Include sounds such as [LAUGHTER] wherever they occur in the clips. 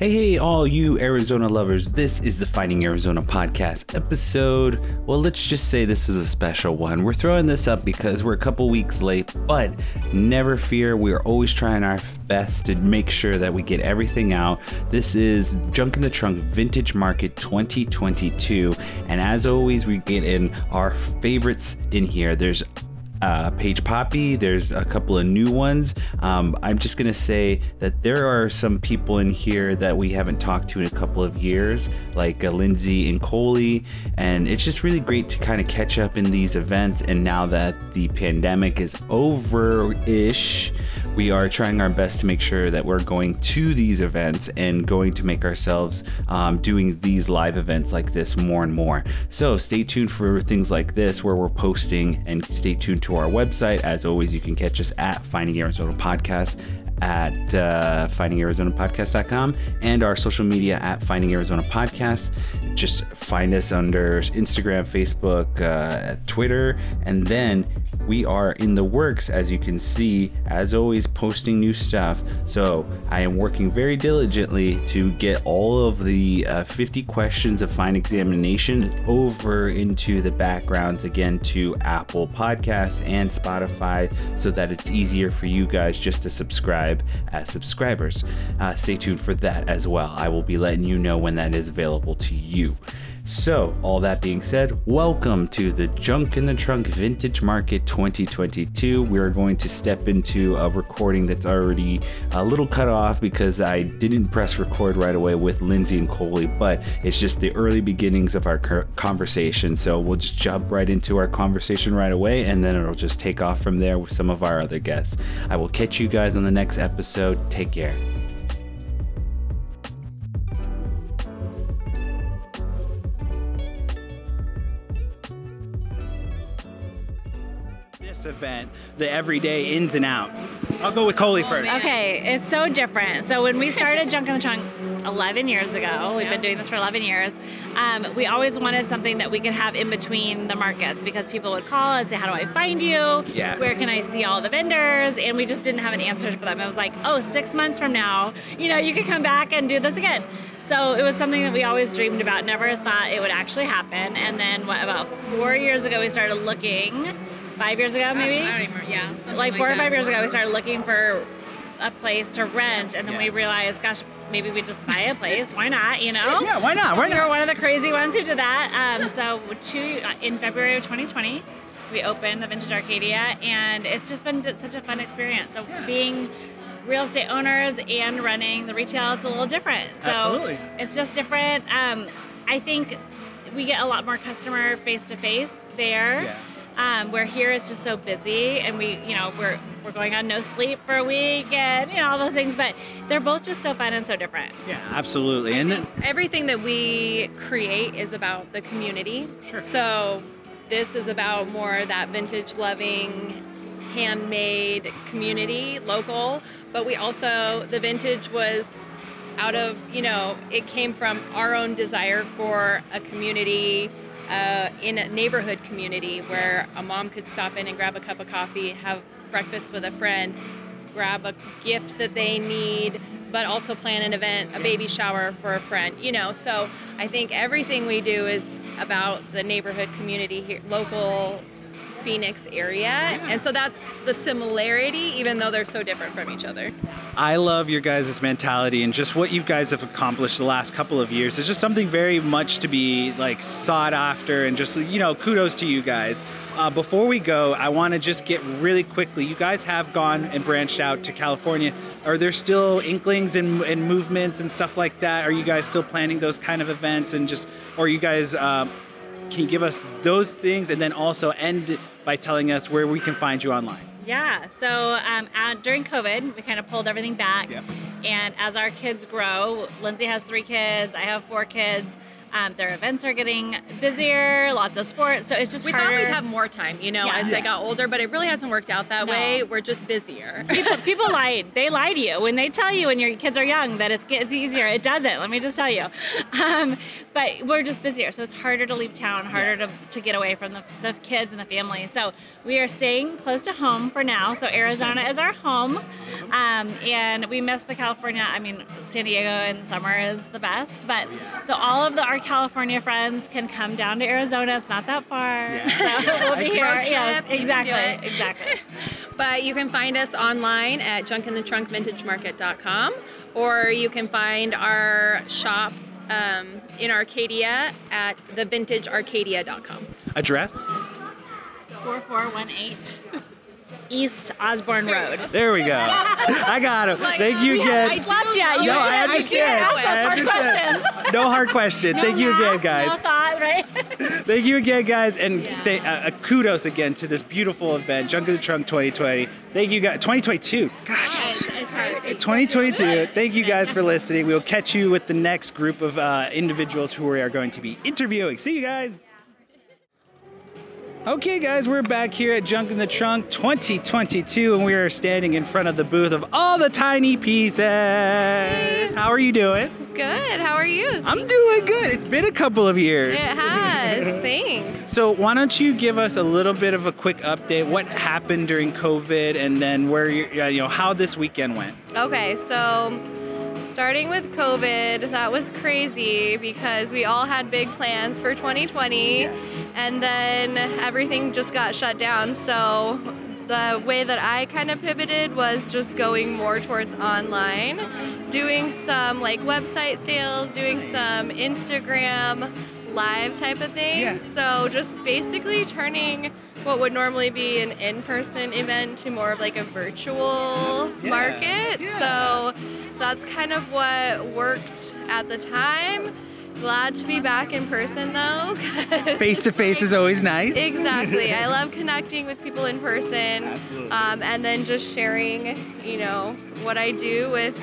Hey, hey, all you Arizona lovers. This is the Finding Arizona podcast episode. Well, let's just say this is a special one. We're throwing this up because we're a couple weeks late, but never fear. We're always trying our best to make sure that we get everything out. This is Junk in the Trunk Vintage Market 2022. And as always, we get in our favorites in here. There's uh, Paige Poppe. There's a couple of new ones. Um, I'm just gonna say that there are some people in here that we haven't talked to in a couple of years, like uh, Lindsay and Coley, and it's just really great to kind of catch up in these events. And now that the pandemic is over-ish, we are trying our best to make sure that we're going to these events and going to make ourselves um, doing these live events like this more and more. So stay tuned for things like this where we're posting, and stay tuned to our website. As always, you can catch us at Finding Arizona Podcast at uh, findingarizonapodcast.com and our social media at Finding Arizona Podcast. Just find us under Instagram, Facebook, uh, Twitter, and then we are in the works, as you can see, as always, posting new stuff. So I am working very diligently to get all of the uh, 50 questions of Fine Examination over into the backgrounds again to Apple Podcasts and Spotify so that it's easier for you guys just to subscribe as subscribers. Uh, stay tuned for that as well. I will be letting you know when that is available to you. So, all that being said, welcome to the Junk in the Trunk Vintage Market 2022. We are going to step into a recording that's already a little cut off because I didn't press record right away with Lindsay and Coley, but it's just the early beginnings of our conversation. So, we'll just jump right into our conversation right away and then it'll just take off from there with some of our other guests. I will catch you guys on the next episode. Take care. This event, the everyday ins and outs? I'll go with Coley first. Okay, it's so different. So when we started Junk in the Trunk 11 years ago, we've been doing this for 11 years. Um, we always wanted something that we could have in between the markets because people would call and say, "How do I find you? Yeah. Where can I see all the vendors?" And we just didn't have an answer for them. It was like, "Oh, six months from now, you know, you could come back and do this again." So it was something that we always dreamed about. Never thought it would actually happen. And then what, about four years ago, we started looking five years ago, maybe. Gosh, I don't even remember. Yeah, like four like or five years ago, we started looking for a place to rent, and then Yeah. we realized, gosh, maybe we just buy a place. Why not? You know? Yeah, why not? Why not? we not? were one of the crazy ones who did that. Um, so two uh, in February of 2020, we opened the Vintage Arcadia, and it's just been such a fun experience. So being real estate owners and running the retail it's a little different. So Absolutely. it's just different. Um, I think we get a lot more customer face to face there. Yeah. Um, where here it's just so busy, and we, you know, we're we're going on no sleep for a week, and you know all those things. But they're both just so fun and so different. Yeah, absolutely. And then, Everything that we create is about the community. Sure. So this is about more that vintage loving, handmade community, local. But we also the vintage was out of you know it came from our own desire for a community. Uh, in a neighborhood community where a mom could stop in and grab a cup of coffee, have breakfast with a friend, grab a gift that they need, but also plan an event, a baby shower for a friend, you know. So I think everything we do is about the neighborhood community here, local Phoenix area. And so that's the similarity, even though they're so different from each other. I love your guys' mentality and just what you guys have accomplished the last couple of years. It's just something very much to be like sought after and just you know kudos to you guys. Uh, before we go, I want to just get really quickly. You guys have gone and branched out to California. Are there still inklings and, and movements and stuff like that? Are you guys still planning those kind of events and just, or you guys? Uh, can you give us those things and then also end by telling us where we can find you online? Yeah. So um, uh, during COVID, we kind of pulled everything back. Yep. And as our kids grow, Lindsay has three kids, I have four kids. Um, their events are getting busier, lots of sports, so it's just We harder. thought we'd have more time, you know, Yeah. as Yeah. they got older, but it really hasn't worked out that No. way. We're just busier. people, [LAUGHS] people lie. They lie to you when they tell you when your kids are young that it's, it's easier. It doesn't. Let me just tell you. Um, but we're just busier, so it's harder to leave town, harder to, to get away from the, the kids and the family. So we are staying close to home for now. So Arizona is our home, um, and we miss the California. I mean, San Diego in summer is the best, but so all of the, our California friends can come down to Arizona. It's not that far. [LAUGHS] So we'll [LAUGHS] be Road here. trip, Yes, you exactly, [LAUGHS] exactly. But you can find us online at junkinthetrunkvintagemarket.com or you can find our shop um, in Arcadia at thevintagearcadia.com. Address? 4418 East Osborne Road. There we go. I got him. Thank you again. I slept yet. You No, I understand. I hard understand. questions. No hard question. Thank you again, math, No guys. thought, right? [LAUGHS] Thank you again, guys, and Yeah. uh, uh, kudos again to this beautiful event, Junk in the Trunk 2020. Thank you guys. 2022. Gosh. it's, it's hard. 2022. Thank you guys for listening. We will catch you with the next group of uh, individuals who we are going to be interviewing. See you guys. Okay, guys, we're back here at Junk in the Trunk 2022, and we are standing in front of the booth of all the tiny pieces. How are you doing? Good. How are you? I'm doing good. It's been a couple of years. It has. [LAUGHS] Thanks. So, why don't you give us a little bit of a quick update? What happened during COVID, and then where you, uh, you know how this weekend went? Okay, so starting with COVID, that was crazy because we all had big plans for 2020 and then everything just got shut down. So the way that I kind of pivoted was just going more towards online, doing some like website sales, doing some Instagram live type of things. So just basically turning what would normally be an in-person event to more of like a virtual Yeah. market. Yeah. So that's kind of what worked at the time. Glad to be back in person though. Face to face is always nice. Exactly. I [LAUGHS] love connecting with people in person. Absolutely. Um, and then just sharing, you know, what I do with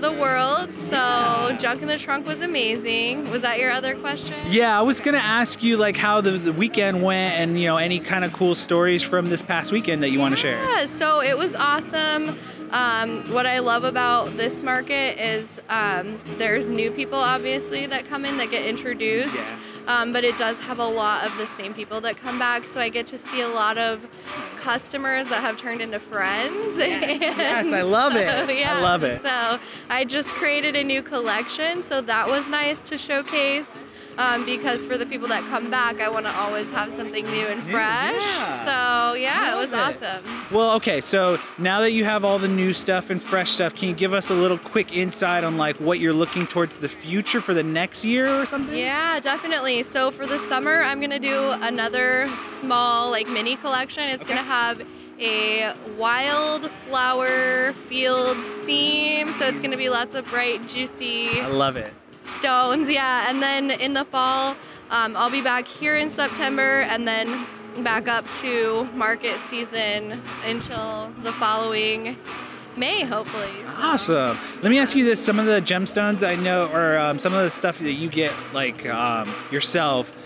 the world. So, Junk in the Trunk was amazing. Was that your other question? Yeah, I was gonna ask you like how the, the weekend went, and you know any kind of cool stories from this past weekend that you want to share. Yeah, so it was awesome. Um, what I love about this market is um, there's new people, obviously, that come in that get introduced. Yeah. Um, but it does have a lot of the same people that come back, so I get to see a lot of customers that have turned into friends. Yes, [LAUGHS] And yes, I love it. I yeah, love it. So I just created a new collection, so that was nice to showcase. Um, because for the people that come back, I want to always have something new and fresh. yeah. So yeah, it was it. awesome. Well, okay, so now that you have all the new stuff and fresh stuff, can you give us a little quick insight on like what you're looking towards the future for the next year or something? Yeah, definitely. So for the summer, I'm gonna do another small like mini collection. It's gonna have a wildflower fields theme. So it's gonna be lots of bright, juicy I love it. Stones. Yeah, and then in the fall, um, I'll be back here in September, and then back up to market season until the following May, hopefully. Awesome. Let me ask you this: some of the gemstones I know, or um, some of the stuff that you get like um, yourself.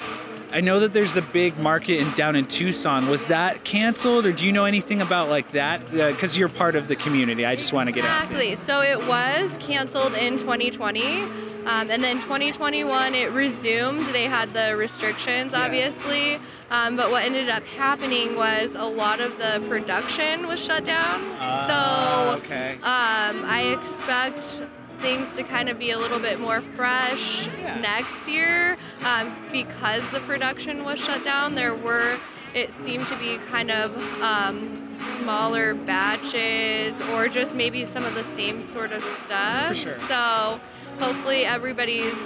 I know that there's the big market in down in Tucson. Was that canceled, or do you know anything about like that? Because you're part of the community. I just want to get out. Exactly. So it was canceled in 2020. Um, and then 2021 it resumed. They had the restrictions, obviously. Um, but what ended up happening was a lot of the production was shut down. Ah, so okay. um, I expect things to kind of be a little bit more fresh Yeah. next year um, because the production was shut down. There were, it seemed to be kind of um, smaller batches or just maybe some of the same sort of stuff. For sure. So hopefully everybody's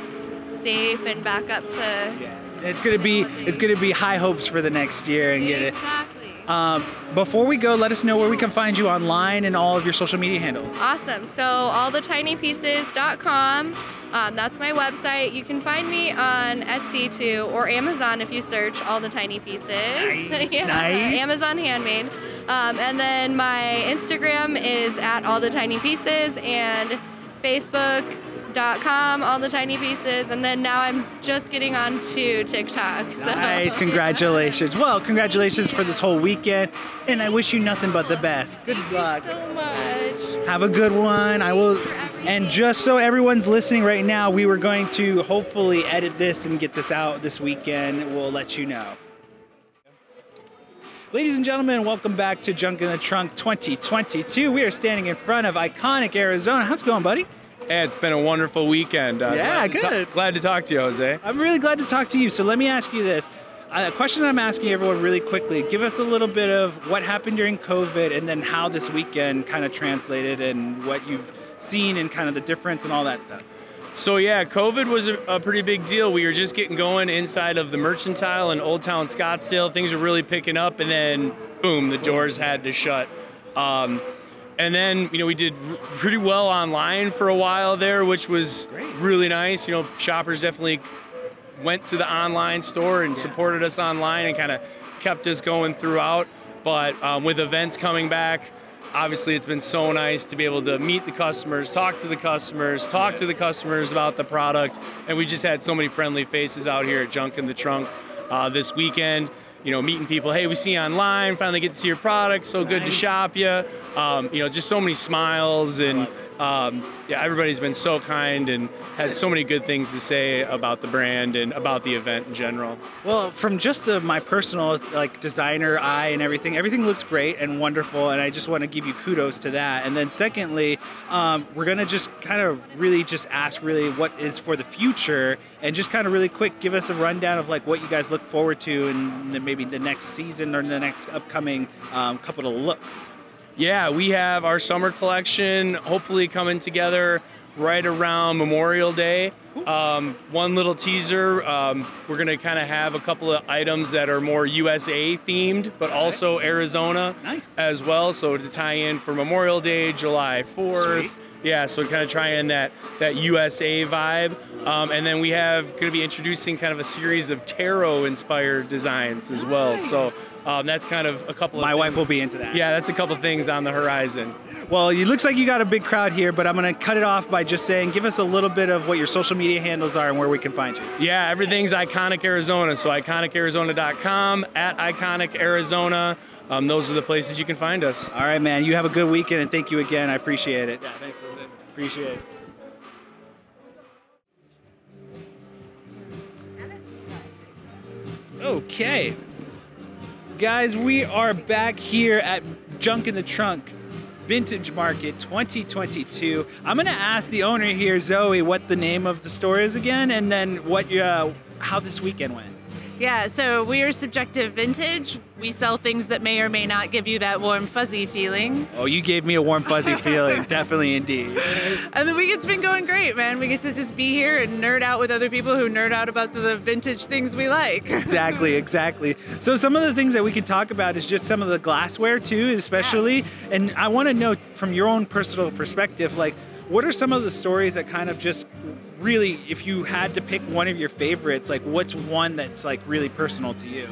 safe and back up to. Yeah. It's gonna be it's gonna be high hopes for the next year and get it. Exactly. Um, before we go, let us know where we can find you online and all of your social media handles. Awesome. So allthetinypieces.com. Um, that's my website. You can find me on Etsy too, or Amazon if you search all the tiny pieces. [LAUGHS] Nice, yeah, nice. Amazon handmade. Um, and then my Instagram is at all the tiny pieces, and Facebook com, all the tiny pieces, and then now I'm just getting on to TikTok. So. Nice, congratulations. [LAUGHS] Well, congratulations for this whole weekend, and I wish you nothing but the best. Good luck. Thank you so much. Have a good one. I will. And just so everyone's listening right now, we were going to hopefully edit this and get this out this weekend. We'll let you know. Ladies and gentlemen, welcome back to Junk in the Trunk 2022. We are standing in front of iconic Arizona. How's it going, buddy? Hey, it's been a wonderful weekend. Uh, Yeah, glad to ta- good. glad to talk to you, Jose. I'm really glad to talk to you. So let me ask you this. A question that I'm asking everyone really quickly. Give us a little bit of what happened during COVID and then how this weekend kind of translated and what you've seen and kind of the difference and all that stuff. So yeah, COVID was a, a pretty big deal. We were just getting going inside of the Mercantile in Old Town Scottsdale. Things were really picking up, and then boom, the doors had to shut. Um, and then you know we did pretty well online for a while there, which was really nice. You know, shoppers definitely went to the online store and supported us online and kind of kept us going throughout. But um, with events coming back, obviously it's been so nice to be able to meet the customers, talk to the customers, talk to the customers about the product, and we just had so many friendly faces out here at Junk in the Trunk uh, this weekend. You know, meeting people. Hey, we see you online. Finally get to see your product. So good to shop you. Um, you know, just so many smiles and um, yeah, everybody's been so kind and had so many good things to say about the brand and about the event in general. Well, from just the, my personal like designer eye and everything, everything looks great and wonderful, and I just want to give you kudos to that. And then secondly, um, we're gonna just kind of really just ask really what is for the future, and just kind of really quick give us a rundown of like what you guys look forward to and maybe the next season or the next upcoming um, couple of looks. Yeah, we have our summer collection hopefully coming together right around Memorial Day. Um, one little teaser um, we're going to kind of have a couple of items that are more USA themed, but also Arizona Nice. as well. So to tie in for Memorial Day, July 4th. Sweet. Yeah, so kind of trying that that USA vibe, um, and then we have going to be introducing kind of a series of tarot inspired designs as well. So um, that's kind of a couple. My of wife will be into that. yeah, that's a couple things on the horizon. Well, it looks like you got a big crowd here, but I'm going to cut it off by just saying, give us a little bit of what your social media handles are and where we can find you. Yeah, everything's Iconic Arizona. So iconicarizona.com, at Iconic Arizona. Um, those are the places you can find us. All right, man. You have a good weekend, and thank you again. I appreciate it. Yeah, thanks, Jose. Appreciate it. Okay. Guys, we are back here at Junk in the Trunk Vintage Market 2022. I'm going to ask the owner here, Zoe, what the name of the store is again, and then what uh, how this weekend went. Yeah, so we are Subjective Vintage. We sell things that may or may not give you that warm, fuzzy feeling. Oh, you gave me a warm, fuzzy feeling. [LAUGHS] Definitely, indeed. And the weekend's been going great, man. We get to just be here and nerd out with other people who nerd out about the vintage things we like. [LAUGHS] exactly, exactly. So some of the things that we can talk about is just some of the glassware too, especially. And I want to know from your own personal perspective, like what are some of the stories that kind of just really, if you had to pick one of your favorites, like what's one that's like really personal to you?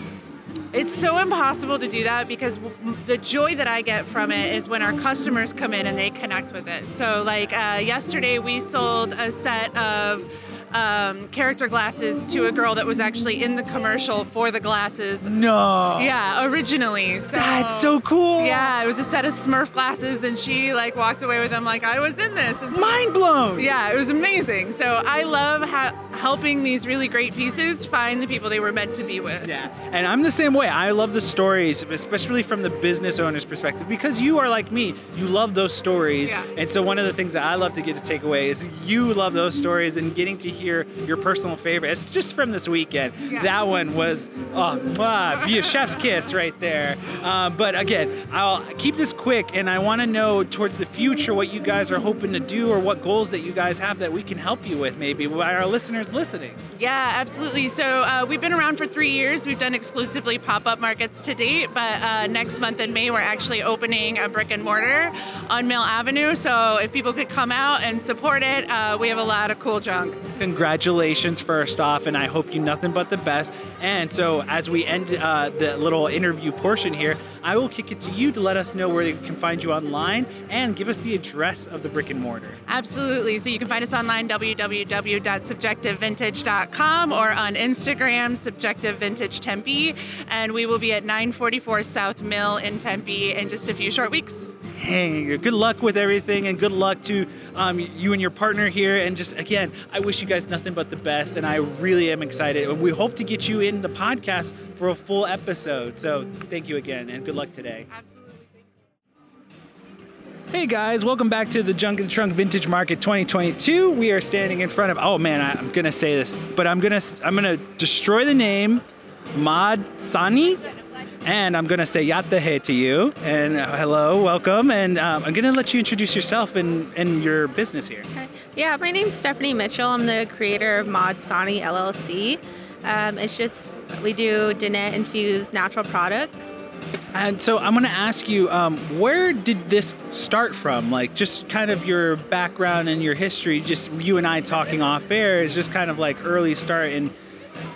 It's so impossible to do that because the joy that I get from it is when our customers come in and they connect with it. So, like uh, yesterday, we sold a set of um, character glasses to a girl that was actually in the commercial for the glasses. No. Yeah, originally. So That's so cool. Yeah, it was a set of Smurf glasses, and she like walked away with them like I was in this. So- Mind blown. yeah, it was amazing. So I love ha- helping these really great pieces find the people they were meant to be with. Yeah, and I'm the same way. I love the stories, especially from the business owner's perspective, because you are like me. You love those stories, Yeah. and so one of the things that I love to get to take away is you love those stories and getting to hear your personal favorite. It's just from this weekend. Yeah. That one was oh, mwah, be a chef's kiss right there. Um, but again, I'll keep this quick, and I want to know towards the future what you guys are hoping to do, or what goals that you guys have that we can help you with, maybe by our listeners listening. Yeah, absolutely. So uh, we've been around for three years. We've done exclusively pop-up markets to date, but uh, next month in May we're actually opening a brick and mortar on Mill Avenue. So if people could come out and support it, uh, we have a lot of cool junk. Congratulations first off, and I hope you nothing but the best. And so, as we end uh, the little interview portion here, I will kick it to you to let us know where they can find you online and give us the address of the brick and mortar. Absolutely. So you can find us online, www.subjectivevintage.com or on Instagram, Subjective Vintage Tempe. And we will be at 944 South Mill in Tempe in just a few short weeks. Hey, good luck with everything, and good luck to um, you and your partner here. And just again, I wish you guys nothing but the best, and I really am excited. And we hope to get you in the podcast for a full episode. So thank you again, and good luck today. Absolutely. Hey guys, welcome back to the Junk in the Trunk Vintage Market 2022. We are standing in front of. Oh man, I, I'm gonna say this, but I'm gonna I'm gonna destroy the name, Mod Sani, and I'm gonna say Yá'át'ééh to you. And uh, hello, welcome, and um, I'm gonna let you introduce yourself and and your business here. Yeah, my name's Stephanie Mitchell. I'm the creator of Mod Sani LLC. Um, it's just we do Diné infused natural products. And so I'm gonna ask you, um, where did this start from? Like, just kind of your background and your history. Just you and I talking off air is just kind of like early start and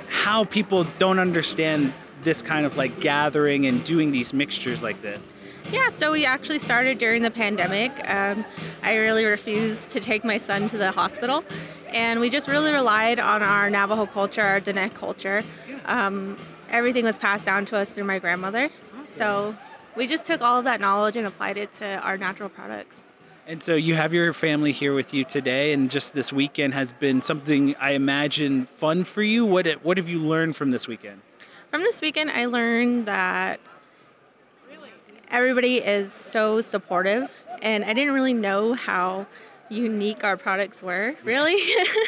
how people don't understand this kind of like gathering and doing these mixtures like this. Yeah, so we actually started during the pandemic. Um, I really refused to take my son to the hospital, and we just really relied on our Navajo culture, our Diné culture. Um, everything was passed down to us through my grandmother. So we just took all of that knowledge and applied it to our natural products. And so you have your family here with you today, and just this weekend has been something I imagine fun for you. What what have you learned from this weekend? From this weekend, I learned that everybody is so supportive, and I didn't really know how unique our products were, really,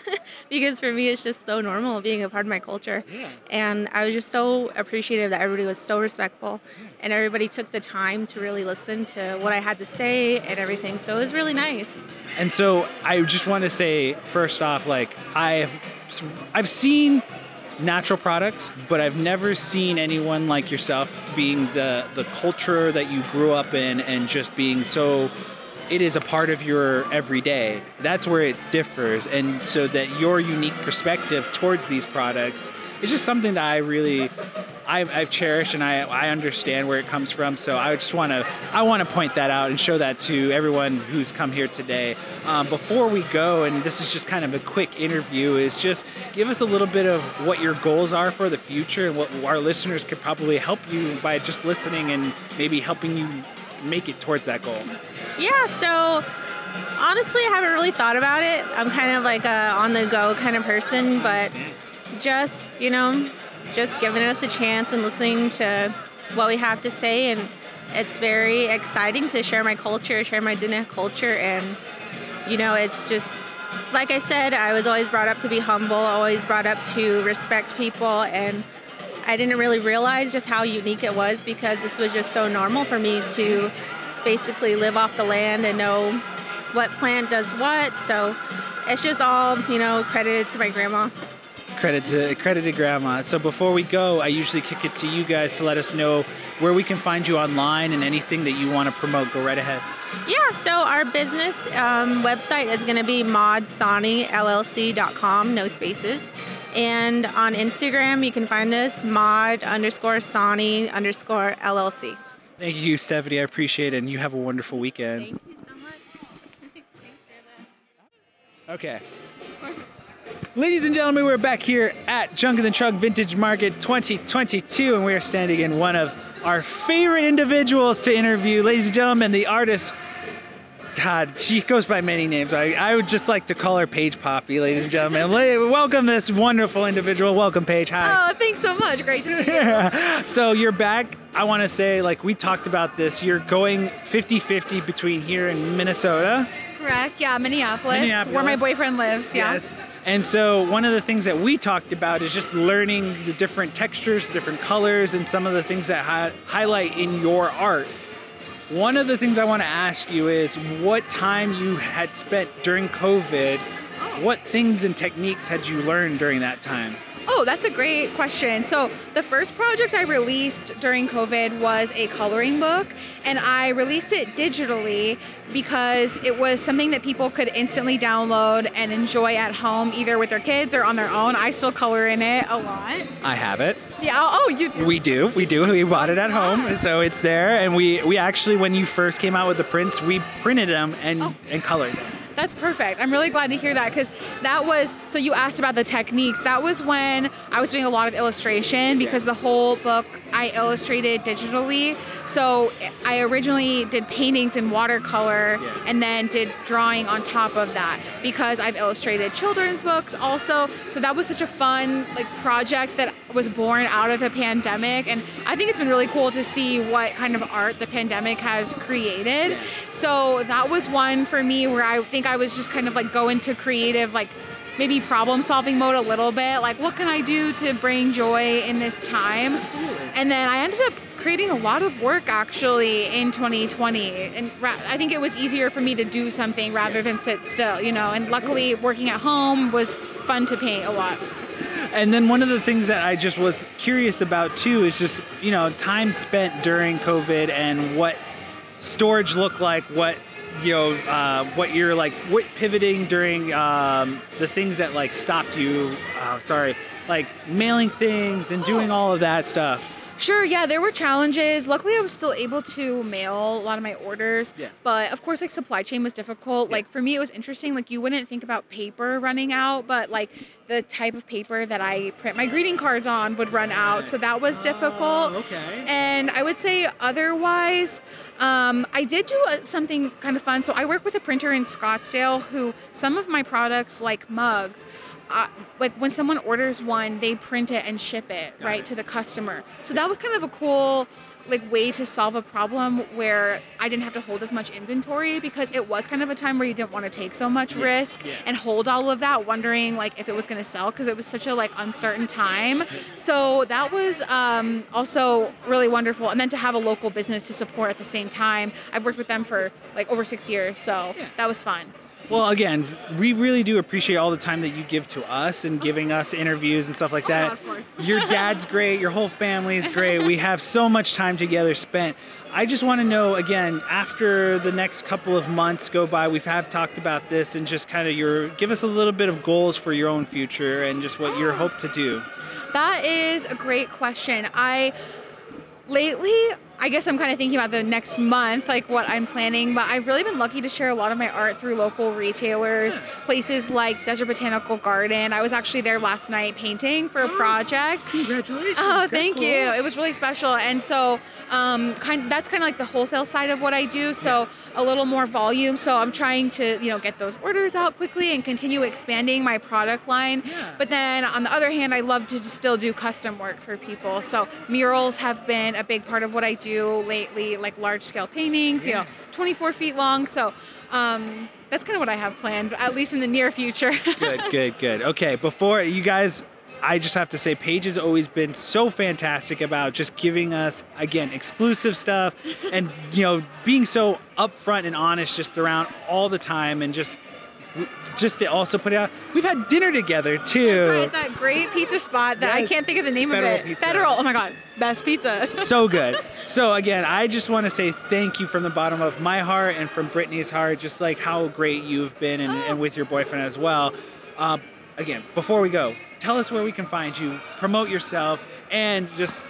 [LAUGHS] because for me, it's just so normal being a part of my culture. Yeah. And I was just so appreciative that everybody was so respectful, and everybody took the time to really listen to what I had to say and everything. So it was really nice. And so I just want to say first off, like I've I've seen natural products, but I've never seen anyone like yourself being the the culture that you grew up in and just being so it is a part of your everyday. That's where it differs. And so that your unique perspective towards these products is just something that I really I've, I've cherished and I, I understand where it comes from. So I just want to I want to point that out and show that to everyone who's come here today. Um, before we go, and this is just kind of a quick interview, is just give us a little bit of what your goals are for the future and what our listeners could probably help you by just listening and maybe helping you make it towards that goal. Yeah, so honestly, I haven't really thought about it. I'm kind of like a on the go kind of person, but just, you know, just giving us a chance and listening to what we have to say. And it's very exciting to share my culture, share my Diné culture. And, you know, it's just, like I said, I was always brought up to be humble, always brought up to respect people. And I didn't really realize just how unique it was because this was just so normal for me to basically live off the land and know what plant does what. So it's just all, you know, credited to my grandma. Credit to credit to grandma. So before we go, I usually kick it to you guys to let us know where we can find you online and anything that you want to promote. Go right ahead. Yeah, so our business um, website is going to be modsanillc.com, no spaces. And on Instagram, you can find us mod underscore Sani underscore LLC. Thank you, Stephanie. I appreciate it, and you have a wonderful weekend. Thank you so much. [LAUGHS] Okay. Ladies and gentlemen, we're back here at Junk in the Trunk Vintage Market 2022, and we are standing in one of our favorite individuals to interview. Ladies and gentlemen, the artist. God, she goes by many names. I, I would just like to call her Paige Poppe, ladies and gentlemen. [LAUGHS] Welcome this wonderful individual. Welcome, Paige. Hi. Oh, thanks so much. Great to see you. [LAUGHS] so you're back. I want to say, like we talked about this, you're going 50-50 between here and Minnesota. Correct. Yeah, Minneapolis, Minneapolis. where my boyfriend lives. Yeah. Yes. And so one of the things that we talked about is just learning the different textures, the different colors, and some of the things that hi- highlight in your art. One of the things I want to ask you is what time you had spent during COVID. Oh. What things and techniques had you learned during that time? Oh, that's a great question. So, the first project I released during COVID was a coloring book, and I released it digitally because it was something that people could instantly download and enjoy at home, either with their kids or on their own. I still color in it a lot. I have it. Yeah. Oh, oh you do. We do. We do. We bought it at home, ah. so it's there. And we we actually, when you first came out with the prints, we printed them and Oh. and colored them. That's perfect. I'm really glad to hear that because that was so you asked about the techniques. That was when I was doing a lot of illustration because the whole book I illustrated digitally. So I originally did paintings in watercolor and then did drawing on top of that because I've illustrated children's books also. So that was such a fun like project that was born out of the pandemic and I think it's been really cool to see what kind of art the pandemic has created. So that was one for me where I think I was just kind of like go into creative like maybe problem solving mode a little bit like what can I do to bring joy in this time? And then I ended up creating a lot of work actually in 2020 and ra- I think it was easier for me to do something rather than sit still, you know. And luckily working at home was fun to paint a lot. And then one of the things that I just was curious about too is just you know time spent during COVID and what storage looked like, what you know, uh, what you're like, what pivoting during um, the things that like stopped you. Uh, sorry, like mailing things and doing all of that stuff. Sure, yeah, there were challenges. Luckily, I was still able to mail a lot of my orders. Yeah. But of course, like supply chain was difficult. Like for me, it was interesting. Like you wouldn't think about paper running out, but like the type of paper that I print my greeting cards on would run out. So that was difficult. okay. And I would say otherwise, um, I did do a, something kind of fun. So I work with a printer in Scottsdale who some of my products, like mugs, uh, like when someone orders one, they print it and ship it right to the customer. So that was kind of a cool like way to solve a problem where I didn't have to hold as much inventory because it was kind of a time where you didn't want to take so much risk and hold all of that wondering like if it was going to sell because it was such a like uncertain time. So that was um, also really wonderful and then to have a local business to support at the same time. I've worked with them for like over 6 years, so that was fun. Well, again, we really do appreciate all the time that you give to us and giving us interviews and stuff like oh, that. Oh, of course. [LAUGHS] Your dad's great. Your whole family is great. We have so much time together spent. I just want to know again, after the next couple of months go by, we have talked about this and just kind of your give us a little bit of goals for your own future and just what you hope to do. That is a great question. I lately, I guess I'm kind of thinking about the next month, like what I'm planning, but I've really been lucky to share a lot of my art through local retailers, places like Desert Botanical Garden. I was actually there last night painting for a project. Congratulations. Oh, thank you. It was really special, and so um, kind that's kind of like the wholesale side of what I do. So a little more volume. So I'm trying to you know get those orders out quickly and continue expanding my product line. But then on the other hand, I love to just still do custom work for people. So murals have been a big part of what I do lately, like large scale paintings. You know, 24 feet long. So. Um, that's kind of what I have planned, at least in the near future. [LAUGHS] good, good, good. Okay, before you guys, I just have to say, Paige has always been so fantastic about just giving us again exclusive stuff, and you know, being so upfront and honest just around all the time, and just just to also put it out. We've had dinner together too. That's right, that great pizza spot that I can't think of the name Federal of it. Pizza. Federal. Oh my god, best pizza. [LAUGHS] so good. So again, I just want to say thank you from the bottom of my heart and from Brittany's heart, just like how great you've been and, and with your boyfriend as well. Uh, again, before we go, tell us where we can find you, promote yourself, and just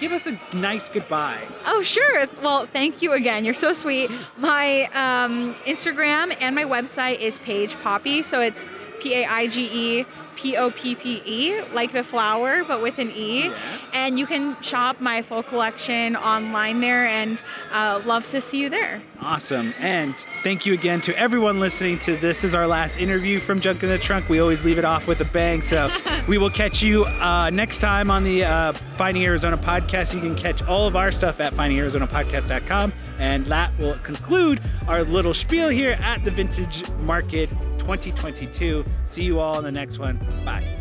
give us a nice goodbye. Oh sure. Well, thank you again. You're so sweet. My um, Instagram and my website is Paige Poppe. So it's P A I G E P O P P E, like the flower, but with an E. And you can shop my full collection online there, and uh, love to see you there. Awesome. And thank you again to everyone listening to this is our last interview from Junk in the Trunk. We always leave it off with a bang. So [LAUGHS] we will catch you uh, next time on the uh, Finding Arizona podcast. You can catch all of our stuff at findingarizonapodcast.com. And that will conclude our little spiel here at the Vintage Market 2022. See you all in the next one. Bye.